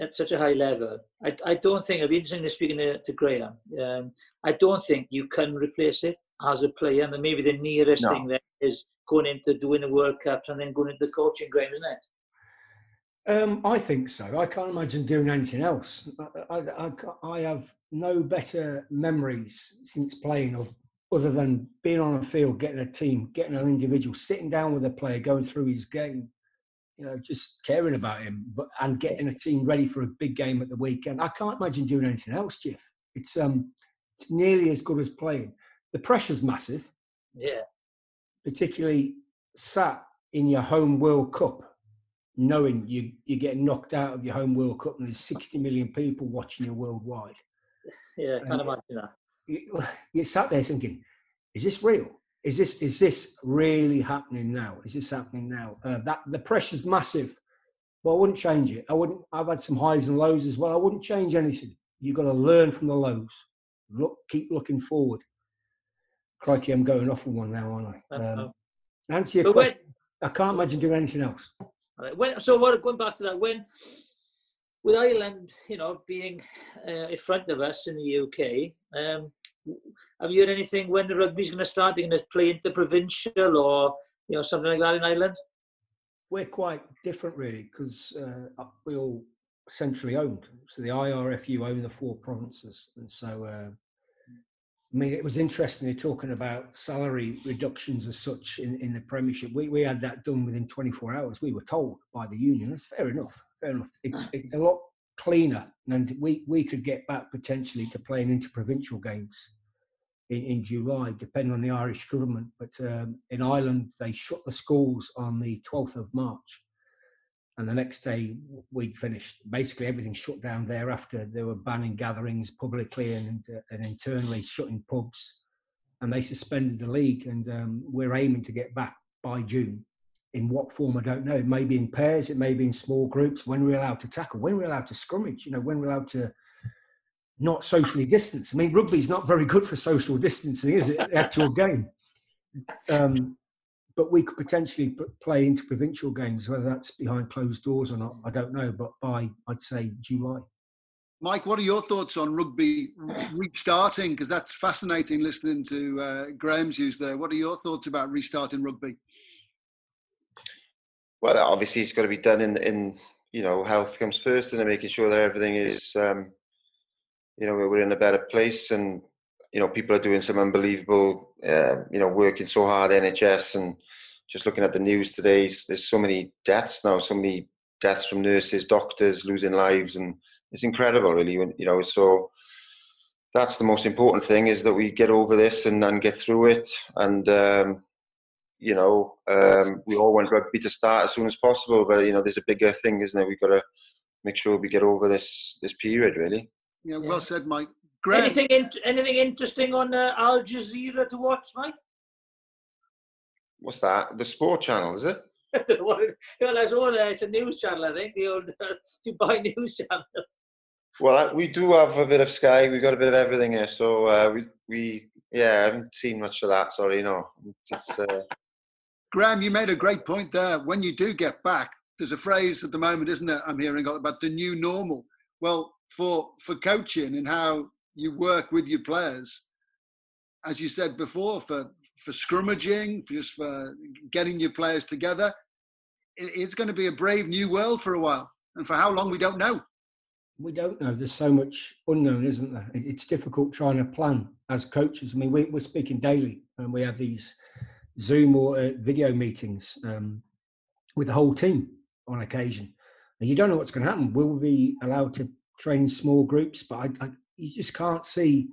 at such a high level. I, I don't think, I've been interested in speaking to, to Graham, um, I don't think you can replace it as a player. And maybe the nearest no. thing there is going into doing the World Cup and then going into the coaching, Graham, isn't it? Um, I think so. I can't imagine doing anything else. I, I, I, have no better memories since playing of other than being on a field, getting a team, getting an individual, sitting down with a player, going through his game, you know, just caring about him, but and getting a team ready for a big game at the weekend. I can't imagine doing anything else, Jeff. It's um, it's nearly as good as playing. The pressure's massive. Yeah. Particularly sat in your home World Cup, knowing you you're getting knocked out of your home World Cup, and there's 60 million people watching you worldwide. Yeah, I can't imagine that. You, you sat there thinking, "Is this real? Is this is this really happening now? Is this happening now? Uh, that the pressure's massive. Well, I wouldn't change it. I wouldn't. I've had some highs and lows as well. I wouldn't change anything. You've got to learn from the lows. Look, keep looking forward. Crikey, I'm going off on one now, aren't I? Um, answer your but question. When, I can't imagine doing anything else. When, so, what, going back to that, when with Ireland, you know, being uh, in front of us in the UK, um, have you heard anything when the rugby's going to start? They're going to play interprovincial or you know something like that in Ireland? We're quite different, really, because uh, we all centrally owned. So the IRFU own the four provinces, and so uh, I mean it was interesting. You're talking about salary reductions as such in, in the Premiership. We we had that done within 24 hours. We were told by the union. That's fair enough. Fair enough. It's it's a lot cleaner, and we, we could get back potentially to playing interprovincial games in, in July, depending on the Irish government. But um, in Ireland, they shut the schools on the 12th of March. And the next day, we finished. Basically, everything shut down thereafter. They were banning gatherings publicly and, uh, and internally, shutting pubs. And they suspended the league. And um, we're aiming to get back by June in what form I don't know. It may be in pairs, it may be in small groups. When we're allowed to tackle, when we're allowed to scrummage, you know, when we're allowed to not socially distance. I mean, rugby's not very good for social distancing, is it? The actual game. Um, but we could potentially play into provincial games, whether that's behind closed doors or not, I don't know. But by I'd say July. Mike, what are your thoughts on rugby restarting? Because that's fascinating listening to uh, Graham's use there. What are your thoughts about restarting rugby? Well, obviously it's got to be done in in you know health comes first, and making sure that everything is um, you know we're in a better place, and you know people are doing some unbelievable uh, you know working so hard NHS and just looking at the news today, there's so many deaths now, so many deaths from nurses, doctors losing lives, and it's incredible, really. You know, so that's the most important thing is that we get over this and, and get through it, and um, you know, um, we all want rugby to start as soon as possible, but you know, there's a bigger thing, isn't there? We've got to make sure we get over this this period, really. Yeah, well yeah. said, Mike. Graham. Anything in, anything interesting on uh, Al Jazeera to watch, Mike? What's that? The sport channel, is it? well, that's all there. It's a news channel, I think. The old uh, Dubai news channel. Well, we do have a bit of Sky. We've got a bit of everything here. So uh, we, we, yeah, I haven't seen much of that. Sorry, no. It's, uh, Graham, you made a great point there. When you do get back, there's a phrase at the moment, isn't there? I'm hearing about the new normal. Well, for for coaching and how you work with your players, as you said before, for for scrummaging, for just for getting your players together, it's going to be a brave new world for a while, and for how long we don't know. We don't know. There's so much unknown, isn't there? It's difficult trying to plan as coaches. I mean, we, we're speaking daily, and we have these Zoom or uh, video meetings um, with the whole team on occasion. And you don't know what's going to happen. Will we be allowed to train in small groups? But I, I, you just can't see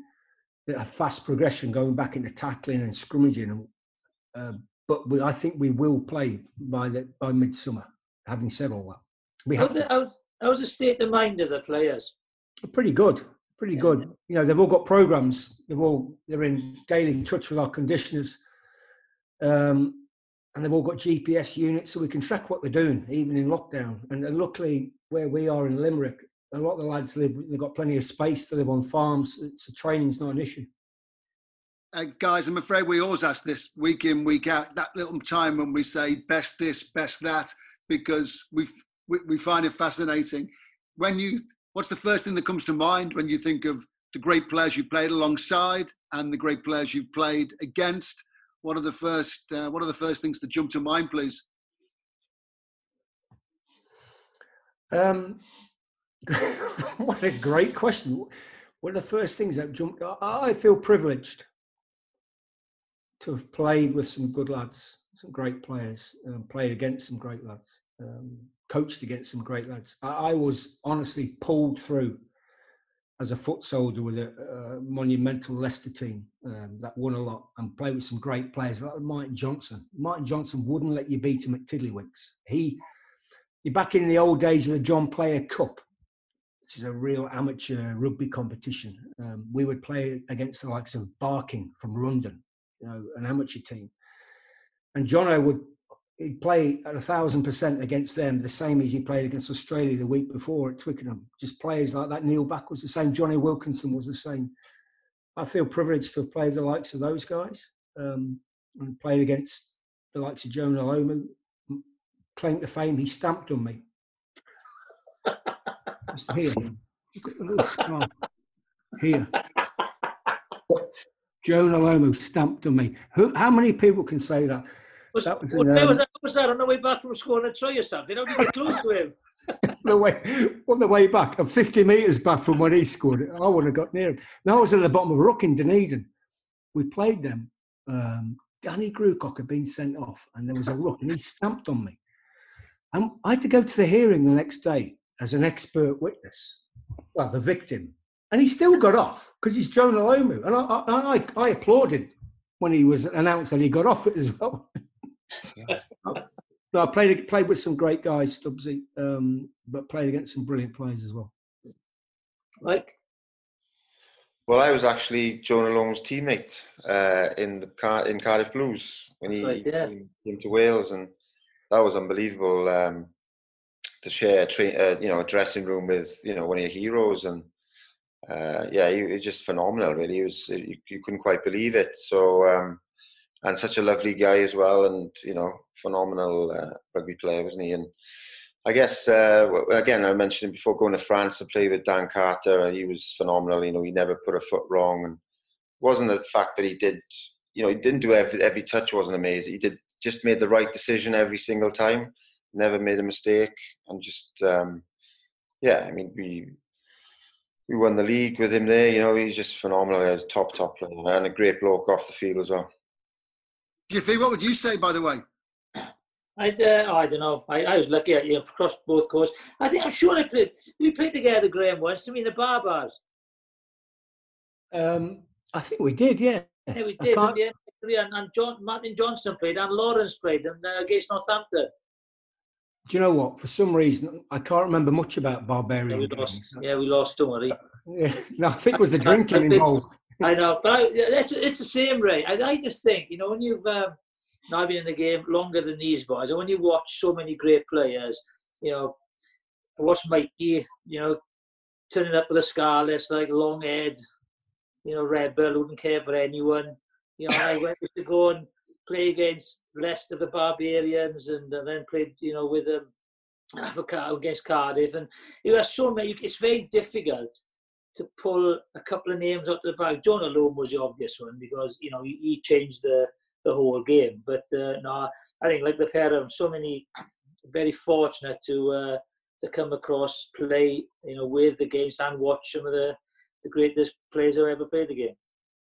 a fast progression going back into tackling and scrummaging. Uh, but we, I think we will play by the by midsummer. Having said all that, we have the, to, how, how's the state of mind of the players? pretty good, pretty Yeah. good. You know, they've all got programs. They've all they're in daily touch with our conditioners, um, and they've all got GPS units, so we can track what they're doing, even in lockdown. And, and luckily, where we are in Limerick, a lot of the lads live. They've got plenty of space to live on farms, so training's not an issue. Uh, guys, I'm afraid we always ask this week in, week out, that little time when we say best this, best that, because we, we find it fascinating. When you, what's the first thing that comes to mind when you think of the great players you've played alongside and the great players you've played against? What are the first, uh, what are the first things that jump to mind, please? Um, what a great question. One of the first things that jumped, I, I feel privileged to have played with some good lads, some great players, um, played against some great lads, um, coached against some great lads. I, I was honestly pulled through as a foot soldier with a, uh monumental Leicester team um, that won a lot and played with some great players like Martin Johnson. Martin Johnson wouldn't let you beat him at Tiddlywinks. He you're back in the old days of the John Player Cup, which is a real amateur rugby competition. Um, we would play against the likes of Barking from London, you know, an amateur team. And Jono would he'd play at a thousand percent against them, the same as he played against Australia the week before at Twickenham. Just players like that. Neil Back was the same. Jonny Wilkinson was the same. I feel privileged to have played the likes of those guys um, and played against the likes of Jonah Lomu, claim to fame, he stamped on me. Just here. Here. Jonah Lomu stamped on me. Who, how many people can say that? Was, That was in, um, was, that, was that on the way back from school and try or something? How did you get close to him? the way on the way back, I'm 50 metres back from when he scored it. I wouldn't have got near him. Now I was at the bottom of a ruck in Dunedin. We played them. Um, Danny Grewcock had been sent off, and there was a ruck, and he stamped on me. And I had to go to the hearing the next day as an expert witness, well, the victim. And he still got off because he's Jonah Lomu. And I, I, I, I applauded when he was announced that he got off it as well. No, I played played with some great guys, Stubbsy, um, but played against some brilliant players as well. Like, Well, I was actually Jonah Lomu's teammate uh, in the Car- in Cardiff Blues when he Right, yeah. came came to Wales, and that was unbelievable um, to share, a tra- uh, you know, a dressing room with you know one of your heroes, and uh, yeah, he, he was just phenomenal. Really, he was you, you couldn't quite believe it. So, um, and such a lovely guy as well, and you know, phenomenal uh, rugby player, wasn't he? And I guess uh, again, I mentioned before going to France to play with Dan Carter. He was phenomenal. You know, he never put a foot wrong, and wasn't the fact that he did. You know, he didn't do every every touch wasn't amazing. He did just made the right decision every single time. Never made a mistake, and just um, yeah. I mean, we we won the league with him there. You know, he's just phenomenal. He's a top top player and a great bloke off the field as well. Jiffy, what would you say, by the way? I, uh, I don't know. I, I was lucky. at You know, crossed both coasts. I think I'm sure I played. We played together, Graham, once. To me, the Barbars. Um, I think we did, yeah. Yeah, we I did. can't- Yeah, and, and John Martin Johnson played, and Lawrence played, and uh, against Northampton. Do you know what? For some reason, I can't remember much about Yeah, barbarian we games. lost. Yeah, we lost. Don't worry. Yeah, no, I think it was the I drinking think- involved. I know, but I, it's, it's the same, Ray. I, I just think, you know, when you've um, now been in the game longer than these boys, and when you watch so many great players, you know, I watched Mikey, you know, turning up with a Scarlets, like long head, you know, rebel, wouldn't care for anyone. You know, I went to go and play against Leicester, the Barbarians, and, uh, then played, you know, with them um, against Cardiff. And you have so many, it's very difficult to pull a couple of names out of the bag. Jonah Lomu was the obvious one because you know he, changed the the whole game. But uh, no, I think like the pair of them, so many very fortunate to uh, to come across, play you know with the and watch some of the the greatest players who ever played the game.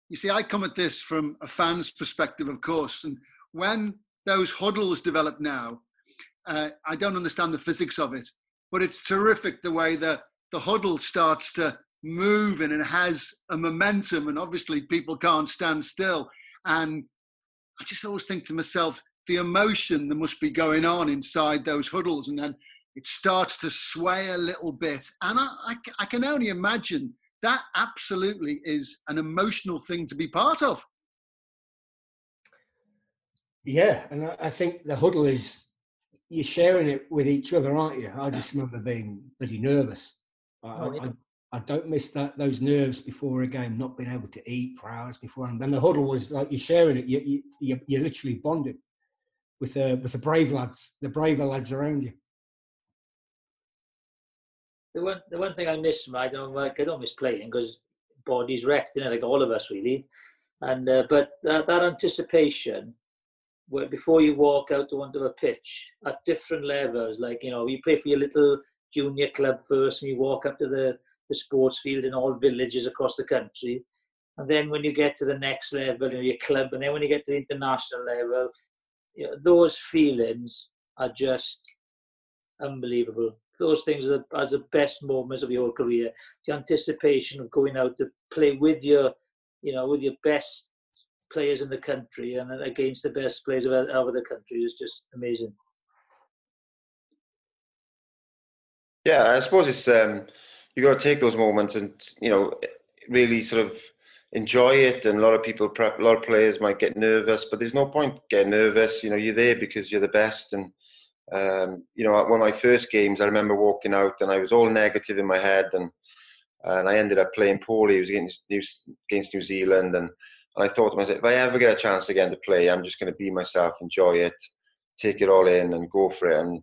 You see, I come at this from a fan's perspective, of course. And when those huddles develop now, uh, I don't understand the physics of it, but it's terrific the way the, the huddle starts to move and has a momentum. And obviously, people can't stand still. And I just always think to myself, the emotion that must be going on inside those huddles, and then it starts to sway a little bit. And I, I, I can only imagine that absolutely is an emotional thing to be part of. Yeah, and I think the huddle is you're sharing it with each other, aren't you? I just remember being pretty nervous. I. I, I, don't miss that those nerves before a game, not being able to eat for hours before. And then the huddle was like you're sharing it. You, you, you're literally bonded with the with the brave lads, the braver lads around you. The one the one thing I miss, I don't like I don't miss playing because body's wrecked, you know, like all of us really. And uh, but that, that anticipation where before you walk out to onto a pitch at different levels, like you know, you play for your little junior club first, and you walk up to the the sports field in all villages across the country, and then when you get to the next level, you know, your club, and then when you get to the international level, you know, those feelings are just unbelievable. Those things are, are the best moments of your career. The anticipation of going out to play with your, you know, with your best players in the country and against the best players of other countries is just amazing. Yeah, I suppose it's um, you got to take those moments and you know really sort of enjoy it. And a lot of people, a lot of players might get nervous, but there's no point getting nervous. You know, you're there because you're the best. And um, you know, one of my first games, I remember walking out and I was all negative in my head, and and I ended up playing poorly. It was against New, against New Zealand, and and I thought to myself, if I ever get a chance again to play, I'm just going to be myself, enjoy it, take it all in, and go for it. And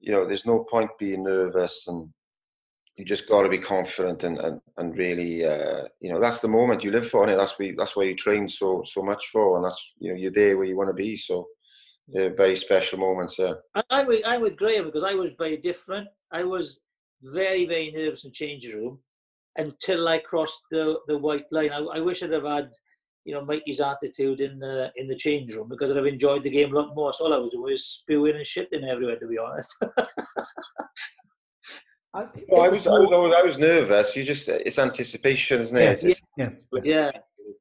you know, there's no point being nervous, and you just got to be confident and and, and really, uh, you know, that's the moment you live for, and that's where that's where you train so so much for, and that's you know, you're there where you want to be. So. Yeah, very special moments. Yeah, I'm with I'm with Graham because I was very different. I was very very nervous in changing room until I crossed the the white line. I, I wish I'd have had you know, Mikey's attitude in the in the change room because I'd have enjoyed the game a lot more. So all I was doing was spewing and shitting everywhere, to be honest. I, well, I was, I was, always, I was nervous. You just, it's anticipation, isn't it? Yeah, it's, yeah. yeah.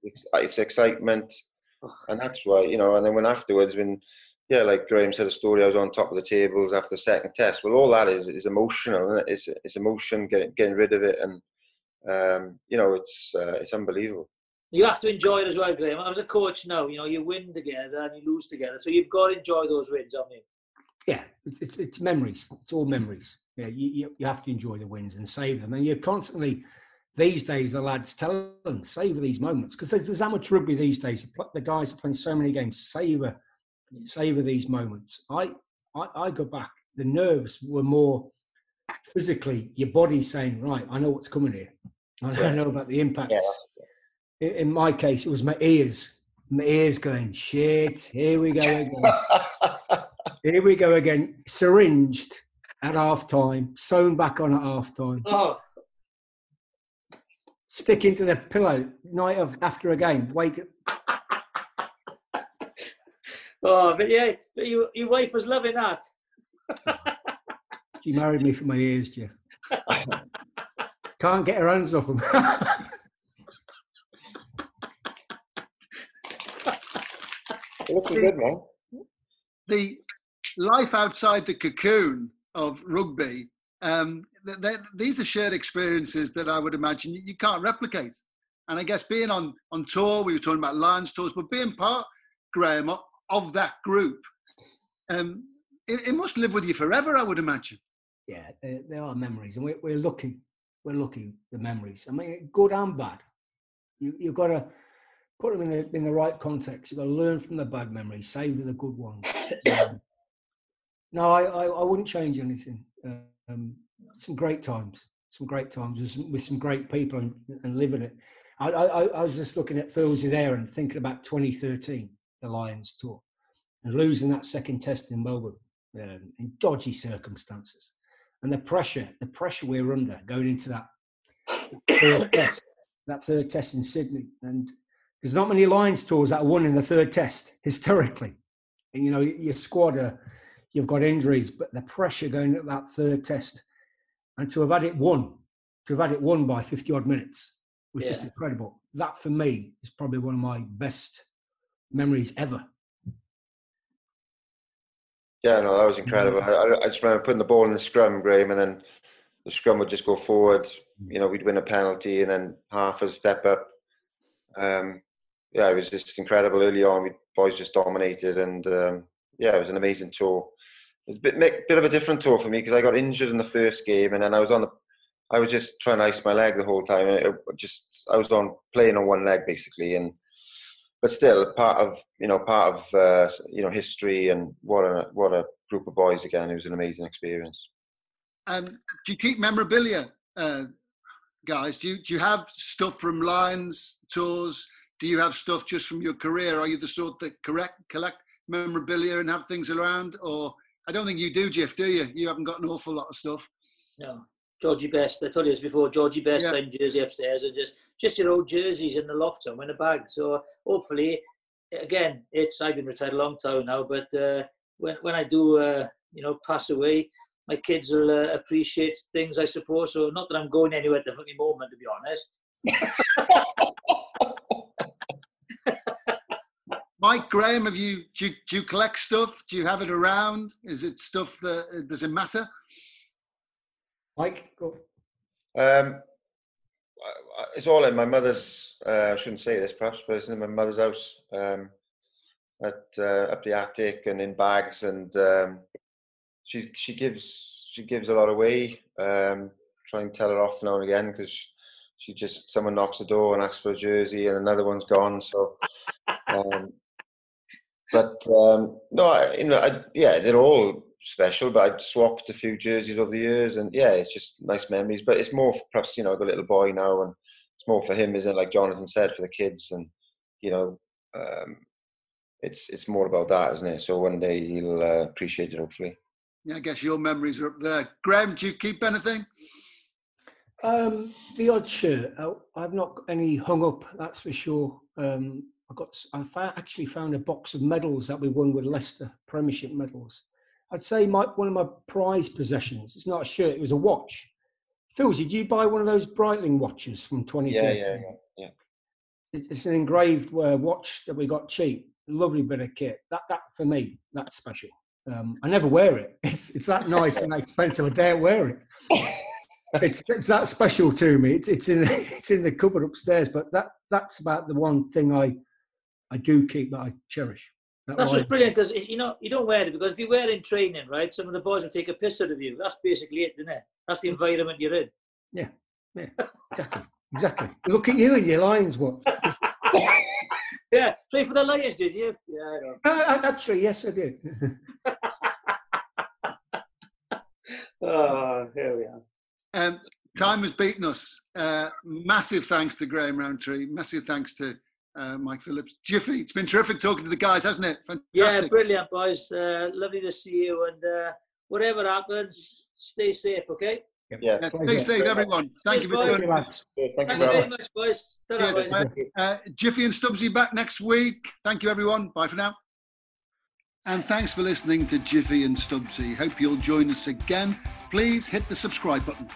It's, it's, excitement. And that's why, you know, and then when afterwards, when, yeah, like Graham said a story, I was on top of the tables after the second test. Well, all that is, is emotional, it? It's, it's emotion, getting, getting rid of it. And, um, you know, it's, uh, it's unbelievable you have to enjoy it as well, Graham. I was a coach now, you know, you win together and you lose together. So you've got to enjoy those wins, haven't you? Yeah, it's, it's, it's memories. It's all memories. Yeah, you, you, you have to enjoy the wins and save them. And you're constantly, these days, the lads tell them, savor these moments. Because there's, there's amateur rugby these days. The guys are playing so many games. Savor, savor these moments. I, I, I go back. The nerves were more physically, your body saying, right, I know what's coming here. I know about the impacts. Yeah in my case, it was my ears. My ears going, shit, here we go again. here we go again. Syringed at half time, sewn back on at half time. Oh. Stick into the pillow night of after a game. Wake up. Oh, but yeah, but you, your wife was loving that. she married me for my ears, Jeff. Can't get her hands off them. Looking good, man. The life outside the cocoon of rugby, um, these are shared experiences that I would imagine you, can't replicate. And I guess being on, on tour, we were talking about Lions tours, but being part, Graham, of that group, um, it, it, must live with you forever, I would imagine. Yeah, there, there are memories, and we're, we're lucky. We're lucky the memories. I mean, good and bad. You, you've got to put them in the, in the right context. You've got to learn from the bad memories, save the good ones. Um, no, I, I, I, wouldn't change anything. Um, some great times, some great times with some, with some great people and, and living it. I, I, I was just looking at Philsy there and thinking about 2013, the Lions tour, and losing that second test in Melbourne um, in dodgy circumstances. And the pressure, the pressure we were under going into that third test, that third test in Sydney. And there's not many Lions tours that won in the third test historically. And, you know, your squad, are, you've got injuries, but the pressure going at that third test, and to have had it won, to have had it won by 50 odd minutes was yeah. just incredible. That for me is probably one of my best memories ever. Yeah, no, that was incredible. I, I just remember putting the ball in the scrum, Graham, and then the scrum would just go forward. You know, we'd win a penalty, and then half a step up. Um, yeah, it was just incredible. Early on, we boys just dominated, and um, yeah, it was an amazing tour. Was a bit, bit of a different tour for me because I got injured in the first game, and then I was on the, I was just trying to ice my leg the whole time. And it just I was on playing on one leg basically, and but still part of you know part of uh, you know history and what a what a group of boys again. It was an amazing experience. And do you keep memorabilia, uh, guys? Do you do you have stuff from Lions tours? Do you have stuff just from your career? Are you the sort that correct collect memorabilia and have things around, or I don't think you do, Jeff. Do you? You haven't got an awful lot of stuff. No, Georgie Best. I told you this before. Georgie Best yeah. signed jersey upstairs, and just just your old jerseys in the loft somewhere in a bag. So hopefully, again, it's I've been retired a long time now, but uh, when when I do, uh, you know, pass away, my kids will uh, appreciate things, I suppose. So not that I'm going anywhere at the moment, to be honest. Mike Graham, have you do, you do, you collect stuff? Do you have it around? Is it stuff that does it matter? Mike, go. Um, it's all in my mother's. Uh, I shouldn't say this, perhaps, but it's in my mother's house. Um, at uh, up the attic and in bags, and um, she she gives she gives a lot away. Um, try and tell her off now and again because she just someone knocks the door and asks for a jersey, and another one's gone. So, um, but um, no, I, you know, I, yeah, they're all special. But I've swapped a few jerseys over the years, and yeah, it's just nice memories. But it's more perhaps you know I've got a little boy now, and it's more for him, isn't it? Like Jonathan said, for the kids, and you know, um, it's it's more about that, isn't it? So one day he'll uh, appreciate it, hopefully. Yeah, I guess your memories are up there. Graham, do you keep anything? Um, the odd shirt. I've not got any hung up. That's for sure. Um, I got. I found, actually found a box of medals that we won with Leicester Premiership medals. I'd say my one of my prized possessions. It's not a shirt. It was a watch. Phil, did you buy one of those Breitling watches from 2013? Yeah, yeah, yeah. yeah. It's, it's an engraved uh, watch that we got cheap lovely bit of kit. That that for me, that's special. Um, I never wear it. It's it's that nice and expensive. I dare wear it. It's it's that special to me. It's it's in it's in the cupboard upstairs. But that that's about the one thing I I do keep that I cherish. That that's just brilliant because you know you don't wear it because if you wear it in training, right, some of the boys will take a piss out of you. That's basically it, isn't it? That's the environment you're in. Yeah, yeah, exactly, exactly. Look at you and your Lions what? Yeah, play for the Lions, did you? Yeah, I know. Uh, actually, yes, I did. oh, here we are. Um, time has beaten us. Uh, massive thanks to Graham Rowntree. Massive thanks to uh, Mike Phillips. Jiffy, it's been terrific talking to the guys, hasn't it? Fantastic. Yeah, brilliant, boys. Uh, lovely to see you. And uh, whatever happens, stay safe, okay? Yeah. yeah stay safe, everyone. Thank you for joining us. Thank, Thank you very much, boys. Yes, uh, uh, Jiffy and Stubbsy back next week. Thank you, everyone. Bye for now. And thanks for listening to Jiffy and Stubbsy. Hope you'll join us again. Please hit the subscribe button.